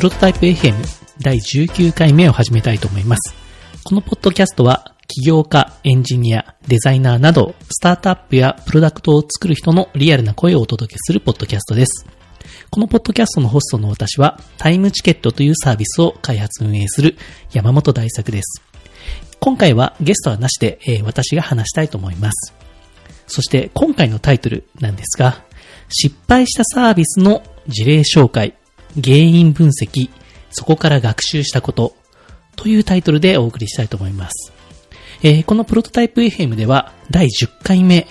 プロトタイプ FM 第19回目を始めたいと思います。このポッドキャストは、起業家、エンジニア、デザイナーなど、スタートアップやプロダクトを作る人のリアルな声をお届けするポッドキャストです。このポッドキャストのホストの私は、タイムチケットというサービスを開発運営する山本大作です。今回はゲストはなしで、えー、私が話したいと思います。そして今回のタイトルなんですが、失敗したサービスの事例紹介、原因分析、そこから学習したことというタイトルでお送りしたいと思います。えー、このプロトタイプ FM では第10回目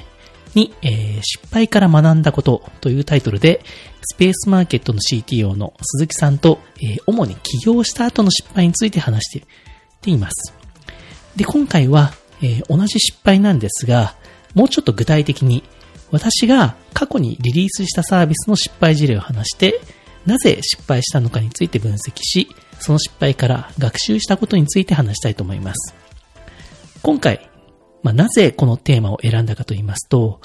に、えー、失敗から学んだことというタイトルで、スペースマーケットの CTO の鈴木さんと、えー、主に起業した後の失敗について話しています。で、今回は、え、同じ失敗なんですが、もうちょっと具体的に、私が過去にリリースしたサービスの失敗事例を話して、なぜ失敗したのかについて分析し、その失敗から学習したことについて話したいと思います。今回、まあ、なぜこのテーマを選んだかと言いますと、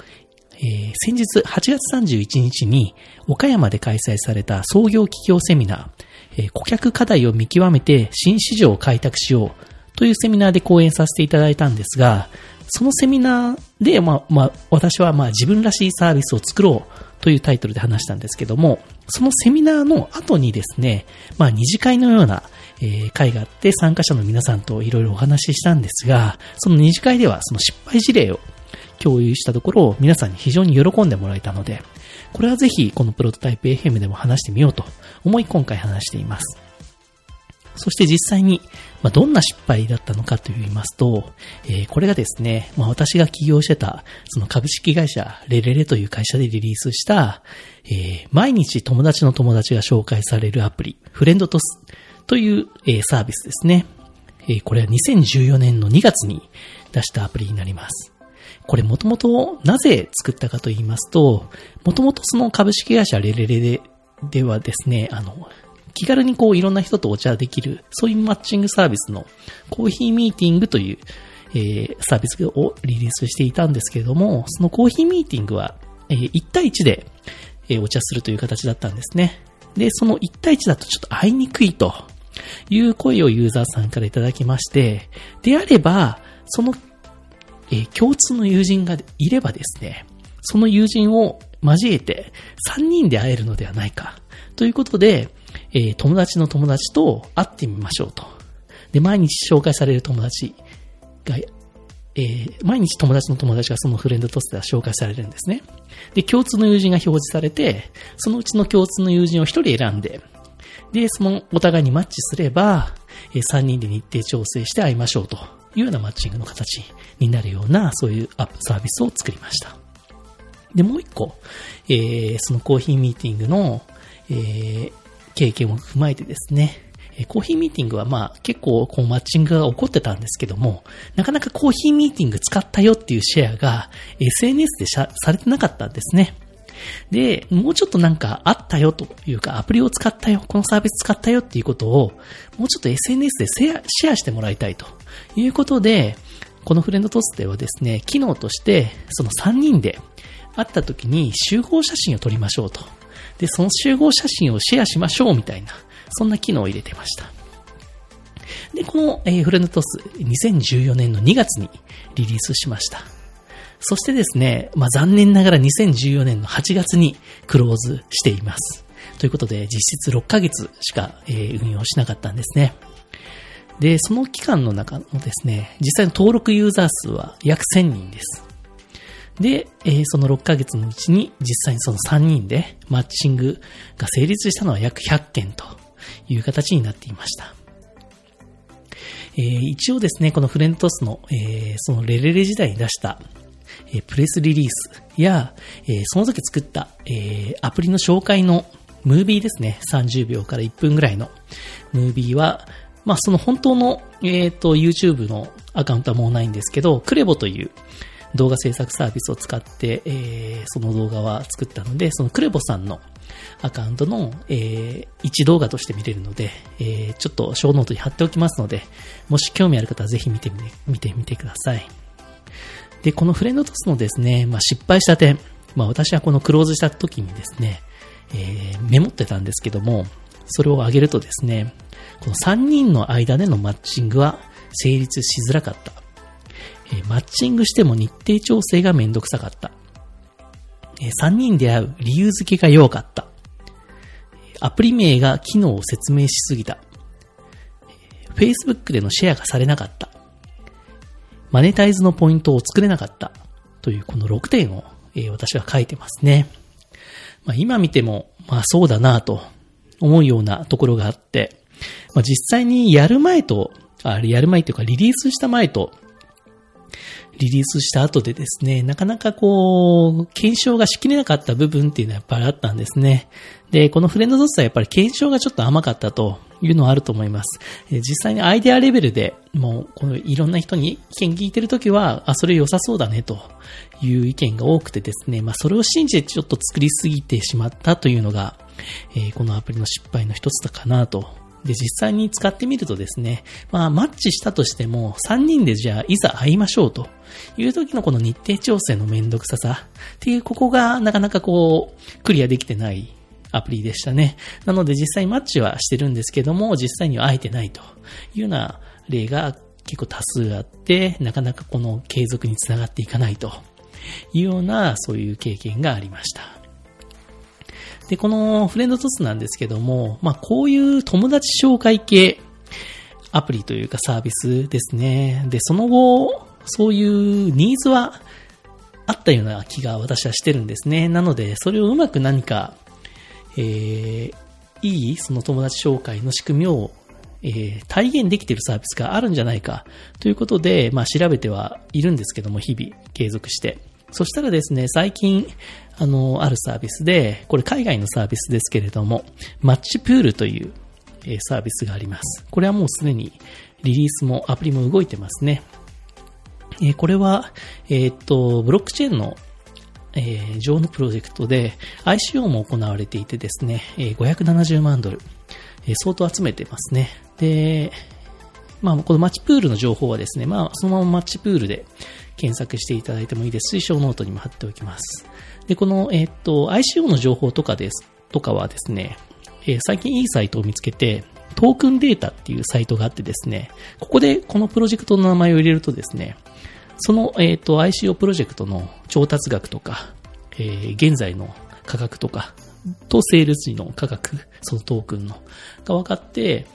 えー、先日8月31日に岡山で開催された創業企業セミナー、えー、顧客課題を見極めて新市場を開拓しようというセミナーで講演させていただいたんですが、そのセミナーで、まあ、まあ、私はまあ自分らしいサービスを作ろうというタイトルで話したんですけども、そのセミナーの後にですね、まあ二次会のような、えー、会があって参加者の皆さんといろいろお話ししたんですが、その二次会ではその失敗事例を共有したところを、皆さんに非常に喜んでもらえたので、これはぜひこのプロトタイプ FM でも話してみようと思い今回話しています。そして実際に、まあ、どんな失敗だったのかと言いますと、えー、これがですね、まあ、私が起業してた、その株式会社レレレという会社でリリースした、えー、毎日友達の友達が紹介されるアプリ、フレンドトスという、えー、サービスですね。え、これは2014年の2月に出したアプリになります。これもともとなぜ作ったかと言いますと、もともとその株式会社レレレでではですね、あの、気軽にこういろんな人とお茶できる、そういうマッチングサービスのコーヒーミーティングという、えー、サービスをリリースしていたんですけれども、そのコーヒーミーティングは、えー、1対1で、えー、お茶するという形だったんですね。で、その1対1だとちょっと会いにくいという声をユーザーさんからいただきまして、であれば、その、えー、共通の友人がいればですね、その友人を交えて3人で会えるのではないか。ということで、えー、友達の友達と会ってみましょうと。で、毎日紹介される友達が、えー、毎日友達の友達がそのフレンドとしては紹介されるんですね。で、共通の友人が表示されて、そのうちの共通の友人を一人選んで、で、そのお互いにマッチすれば、えー、3人で日程調整して会いましょうというようなマッチングの形になるような、そういうアップサービスを作りました。で、もう一個、えー、そのコーヒーミーティングの、えー、経験を踏まえてですね、コーヒーミーティングはまあ結構こうマッチングが起こってたんですけども、なかなかコーヒーミーティング使ったよっていうシェアが SNS でされてなかったんですね。で、もうちょっとなんかあったよというか、アプリを使ったよ、このサービス使ったよっていうことを、もうちょっと SNS でシェアしてもらいたいということで、このフレンドトスではですね、機能として、その3人で会った時に集合写真を撮りましょうとで、その集合写真をシェアしましょうみたいな、そんな機能を入れてました。で、この、えー、フレンドトス、2014年の2月にリリースしました。そしてですね、まあ、残念ながら2014年の8月にクローズしています。ということで、実質6ヶ月しか、えー、運用しなかったんですね。で、その期間の中のですね、実際の登録ユーザー数は約1000人です。で、えー、その6ヶ月のうちに実際にその3人でマッチングが成立したのは約100件という形になっていました。えー、一応ですね、このフレントスの、えー、そのレレレ時代に出した、えプレスリリースや、えその時作った、えアプリの紹介のムービーですね、30秒から1分ぐらいのムービーは、まあその本当の、えっ、と YouTube のアカウントはもうないんですけど、クレボという、動画制作サービスを使って、えー、その動画は作ったので、そのクレボさんのアカウントの、えー、一動画として見れるので、えー、ちょっとショーノートに貼っておきますので、もし興味ある方はぜひ見てみて、見てみてください。で、このフレンドトスのですね、まあ、失敗した点、まあ、私はこのクローズした時にですね、えー、メモってたんですけども、それを挙げるとですね、この3人の間でのマッチングは成立しづらかった。えマッチングしても日程調整がめんどくさかった。え3人で会う理由付けが弱かった。アプリ名が機能を説明しすぎた。Facebook でのシェアがされなかった。マネタイズのポイントを作れなかった。というこの6点を、え、私は書いてますね。まあ、今見ても、まあそうだなと思うようなところがあって、まあ、実際にやる前と、あやる前というかリリースした前と、リリースした後でですね、なかなかこう、検証がしきれなかった部分っていうのはやっぱりあったんですね。で、このフレンドドスはやっぱり検証がちょっと甘かったというのはあると思います。実際にアイデアレベルでもう、このいろんな人に意見聞いてるときは、あ、それ良さそうだねという意見が多くてですね、まあそれを信じてちょっと作りすぎてしまったというのが、えー、このアプリの失敗の一つだかなとで、実際に使ってみるとですね、まあ、マッチしたとしても、3人でじゃあ、いざ会いましょうという時のこの日程調整のめんどくささっていう、ここがなかなかこう、クリアできてないアプリでしたね。なので実際マッチはしてるんですけども、実際には会えてないというような例が結構多数あって、なかなかこの継続につながっていかないというような、そういう経験がありました。で、このフレンドトスなんですけども、まあ、こういう友達紹介系アプリというかサービスですね。で、その後、そういうニーズはあったような気が私はしてるんですね。なので、それをうまく何か、えー、いいその友達紹介の仕組みを、えー、体現できているサービスがあるんじゃないかということで、まあ、調べてはいるんですけども、日々継続して。そしたらですね、最近、あの、あるサービスで、これ海外のサービスですけれども、マッチプールという、サービスがあります。これはもうすでにリリースもアプリも動いてますね。えこれは、えっと、ブロックチェーンのえー、上のプロジェクトで ICO も行われていてですね、え、570万ドル、え、相当集めてますね。で、まあ、このマッチプールの情報はですね、まあ、そのままマッチプールで検索していただいてもいいですし、ショーノートにも貼っておきます。で、この、えっ、と、ICO の情報とかです、とかはですね、えー、最近いいサイトを見つけて、トークンデータっていうサイトがあってですね、ここでこのプロジェクトの名前を入れるとですね、その、えっ、と、ICO プロジェクトの調達額とか、えー、現在の価格とか、とセール時の価格、そのトークンの、が分かって、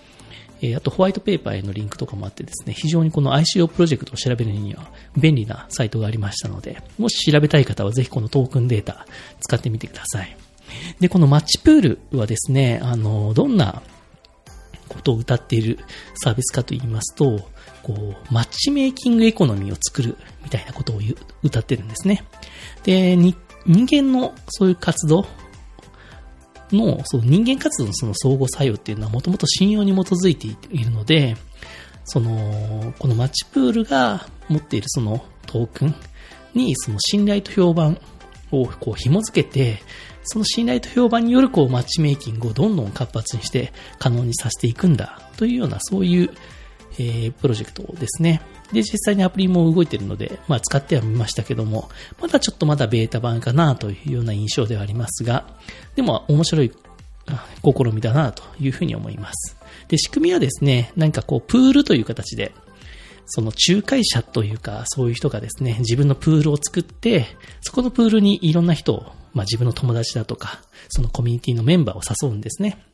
えあとホワイトペーパーへのリンクとかもあってですね、非常にこの ICO プロジェクトを調べるには便利なサイトがありましたので、もし調べたい方はぜひこのトークンデータ使ってみてください。で、このマッチプールはですね、あの、どんなことを歌っているサービスかと言いますと、こう、マッチメイキングエコノミーを作るみたいなことを歌ってるんですね。で、人間のそういう活動の、その、人間活動のその相互作用っていうのはもともと信用に基づいているので、その、このマッチプールが持っているそのトークンにその信頼と評判をこう紐付けて、その信頼と評判によるこうマッチメイキングをどんどん活発にして可能にさせていくんだというようなそういう、え、プロジェクトですね。で、実際にアプリも動いてるので、まあ使ってはみましたけども、まだちょっとまだベータ版かなというような印象ではありますが、でも面白い試みだなというふうに思います。で、仕組みはですね、何かこう、プールという形で、その仲介者というか、そういう人がですね、自分のプールを作って、そこのプールにいろんな人を、まあ自分の友達だとか、そのコミュニティのメンバーを誘うんですね。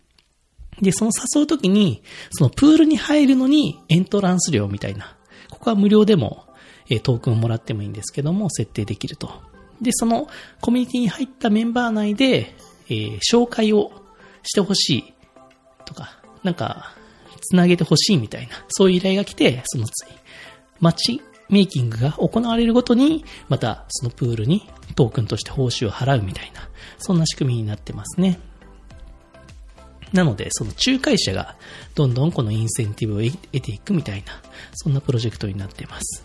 で、その誘うときに、そのプールに入るのにエントランス料みたいなここは無料でも、えトークンをもらってもいいんですけども、設定できると。で、そのコミュニティに入ったメンバー内で、えー、紹介をしてほしいとか、なんか、つなげてほしいみたいな、そういう依頼が来て、そのマッチメイキングが行われるごとに、またそのプールにトークンとして報酬を払うみたいな、そんな仕組みになってますね。なので、その仲介者がどんどんこのインセンティブを得ていくみたいな、そんなプロジェクトになっています。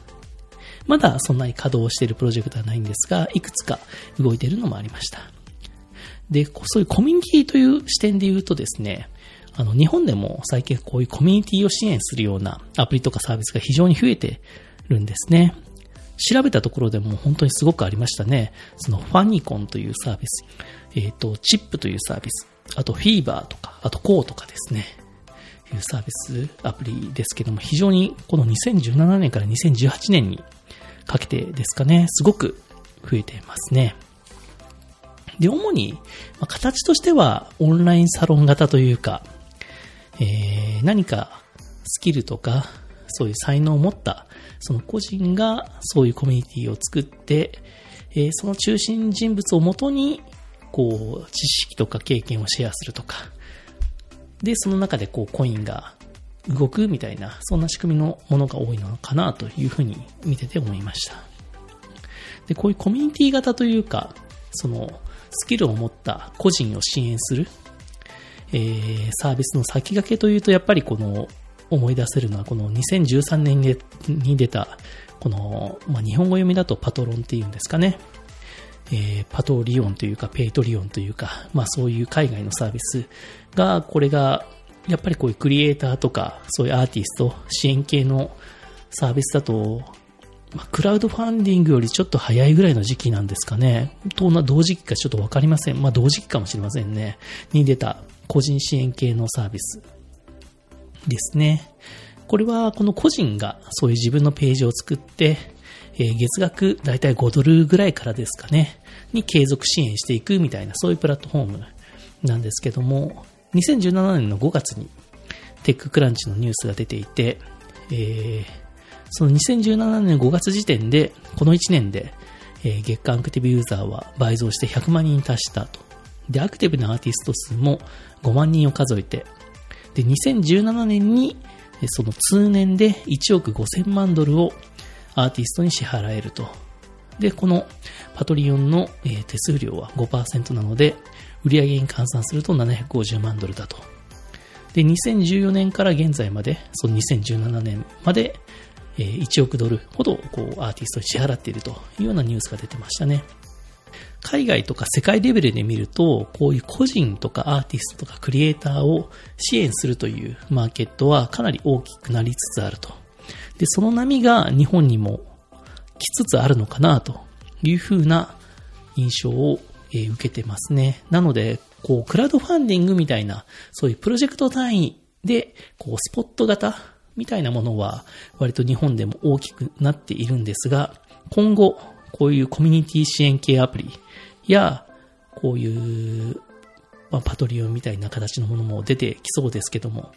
まだそんなに稼働しているプロジェクトはないんですが、いくつか動いているのもありました。で、そういうコミュニティという視点で言うとですね、あの、日本でも最近こういうコミュニティを支援するようなアプリとかサービスが非常に増えてるんですね。調べたところでも本当にすごくありましたね。そのファニコンというサービス、えっ、ー、と、チップというサービス、あと Fever とか、あと Core とかですね、いうサービスアプリですけども、非常にこの2017年から2018年にかけてですかね、すごく増えていますね。で、主に、ま、形としてはオンラインサロン型というか、えー、何かスキルとか、そういう才能を持った、その個人がそういうコミュニティを作って、えー、その中心人物をもとに、こう、知識とか経験をシェアするとか、で、その中でこう、コインが動くみたいな、そんな仕組みのものが多いのかなというふうに見てて思いました。で、こういうコミュニティ型というか、その、スキルを持った個人を支援する、えー、サービスの先駆けというと、やっぱりこの、思い出せるのは、この2013年に出た、この、まあ、日本語読みだとパトロンっていうんですかね。えー、パトリオンというか、ペイトリオンというか、まあそういう海外のサービスが、これが、やっぱりこういうクリエイターとか、そういうアーティスト、支援系のサービスだと、まあ、クラウドファンディングよりちょっと早いぐらいの時期なんですかね。どんな同時期かちょっとわかりません。まあ同時期かもしれませんね。に出た個人支援系のサービスですね。これはこの個人がそういう自分のページを作って、えー、月額だいたい5ドルぐらいからですかね、に継続支援していくみたいな、そういうプラットフォームなんですけども、2017年の5月にテッククランチのニュースが出ていて、えー、その2017年5月時点で、この1年で、え、月間アクティブユーザーは倍増して100万人に達したと。で、アクティブなアーティスト数も5万人を数えて、で、2017年に、その通年で1億5000万ドルをアーティストに支払えると。で、このパトリオンの、手数料は5%なので、売上に換算すると750万ドルだと。で、2014年から現在まで、その2017年まで、1億ドルほどこうアーティストに支払っているというようなニュースが出てましたね。海外とか世界レベルで見ると、こういう個人とかアーティストとかクリエイターを支援するというマーケットはかなり大きくなりつつあると。で、その波が日本にも来つつあるのかなというふうな印象を、え受けてますね。なので、こう、クラウドファンディングみたいな、そういうプロジェクト単位で、こう、スポット型みたいなものは、割と日本でも大きくなっているんですが、今後、こういうコミュニティ支援系アプリや、こういう、まあ、パトリオンみたいな形のものも出てきそうですけども、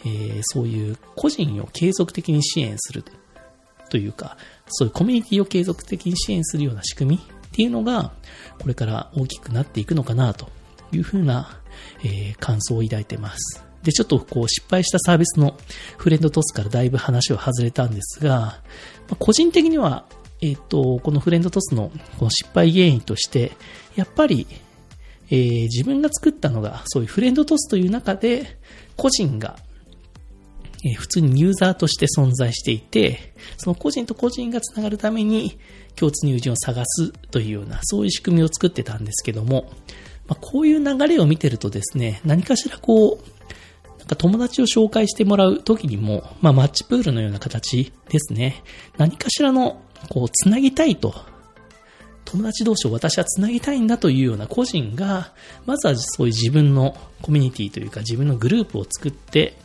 えー、そういう個人を継続的に支援するというか、そういうコミュニティを継続的に支援するような仕組みっていうのが、これから大きくなっていくのかなというふうな、えー、感想を抱いてます。で、ちょっとこう失敗したサービスのフレンドトスからだいぶ話を外れたんですが、まあ、個人的には、えっ、と、このフレンドトスのこの失敗原因として、やっぱり、えー、自分が作ったのが、そういうフレンドトスという中で、個人がえ普通にユーザーとして存在していて、その個人と個人がつながるために共通の友人を探すというような、そういう仕組みを作ってたんですけども、まあ、こういう流れを見てるとですね、何かしらこう、なんか友達を紹介してもらう時にも、まあ、マッチプールのような形ですね。何かしらの、こう、つなぎたいと。友達同士を私はつなぎたいんだというような個人が、まずはそういう自分のコミュニティというか自分のグループを作って、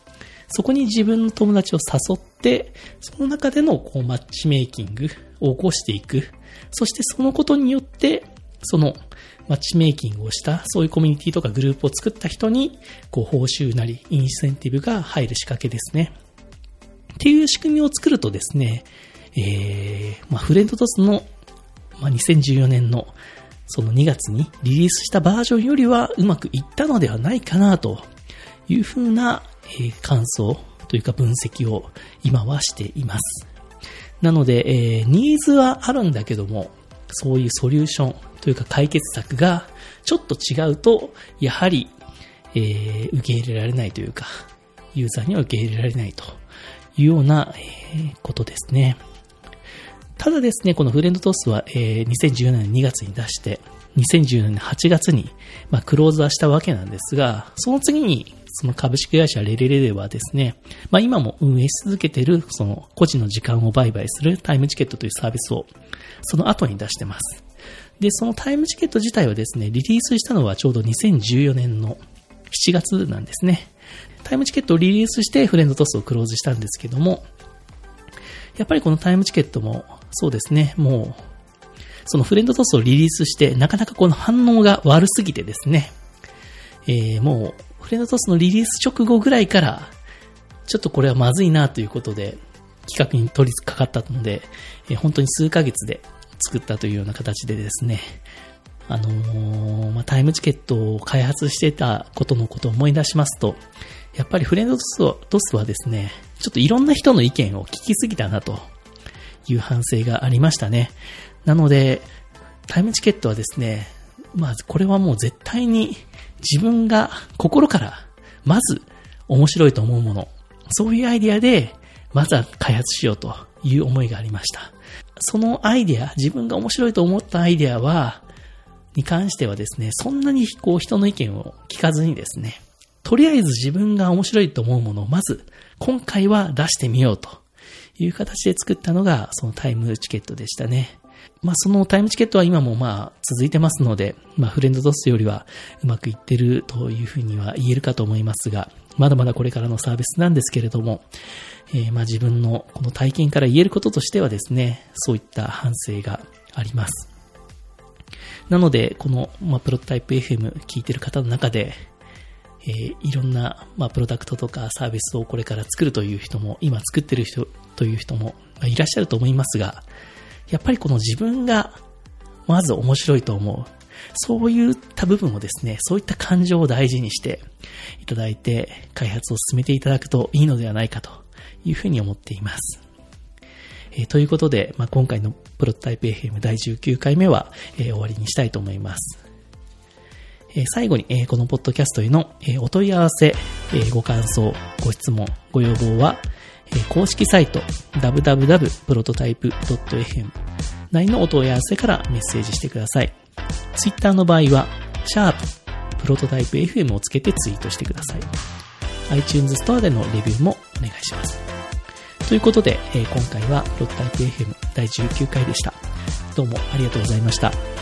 そこに自分の友達を誘って、その中でのこうマッチメイキングを起こしていく。そしてそのことによって、そのマッチメイキングをした、そういうコミュニティとかグループを作った人に、こう報酬なり、インセンティブが入る仕掛けですね。っていう仕組みを作るとですね、えー、まあ、フレンドトスの、まあ、2014年のその2月にリリースしたバージョンよりはうまくいったのではないかなというふうな、え感想というか分析を今はしています。なので、え、ニーズはあるんだけども、そういうソリューションというか解決策がちょっと違うと、やはり、え、受け入れられないというか、ユーザーには受け入れられないというような、え、ことですね。ただですね、このフレンドトスは、え、2014年2月に出して、2014年8月に、まあ、クローズはしたわけなんですが、その次にその株式会社レレレではですね、まあ今も運営し続けている、その個人の時間を売買するタイムチケットというサービスを、その後に出してます。で、そのタイムチケット自体はですね、リリースしたのはちょうど2014年の7月なんですね。タイムチケットをリリースしてフレンドトスをクローズしたんですけども、やっぱりこのタイムチケットもそうですね、もう、そのフレンドトスをリリースして、なかなかこの反応が悪すぎてですね、えー、もう、フレンドトスのリリース直後ぐらいから、ちょっとこれはまずいなということで、企画に取り掛かったので、え、本当に数ヶ月で作ったというような形でですね、あのー、まあ、タイムチケットを開発してたことのことを思い出しますと、やっぱりフレンドトスはですね、ちょっといろんな人の意見を聞きすぎたなという反省がありましたね。なので、タイムチケットはですね、まあこれはもう絶対に自分が心からまず面白いと思うもの、そういうアイディアでまずは開発しようという思いがありました。そのアイディア、自分が面白いと思ったアイディアは、に関してはですね、そんなにこう人の意見を聞かずにですね、とりあえず自分が面白いと思うものをまず今回は出してみようという形で作ったのがそのタイムチケットでしたね。まあそのタイムチケットは今もまあ続いてますので、まあフレンドドスよりはうまくいってるというふうには言えるかと思いますが、まだまだこれからのサービスなんですけれども、えー、まあ自分のこの体験から言えることとしてはですね、そういった反省があります。なので、この、まあ、プロトタイプ FM 聞いてる方の中で、えー、いろんな、まあ、プロダクトとかサービスをこれから作るという人も、今作ってる人という人も、ま、いらっしゃると思いますが、やっぱりこの自分が、まず面白いと思う。そういった部分をですね、そういった感情を大事にしていただいて、開発を進めていただくといいのではないかというふうに思っています。えー、ということで、まあ、今回のプロトタイプ FM 第19回目は、えー、終わりにしたいと思います。えー、最後に、えこのポッドキャストへの、えお問い合わせ、えご感想、ご質問、ご要望は、公式サイト www.prototype.fm 内のお問い合わせからメッセージしてください。Twitter の場合は、シャーププロトタイプ FM をつけてツイートしてください。iTunes ストアでのレビューもお願いします。ということで、今回はプロッタイプ FM 第19回でした。どうもありがとうございました。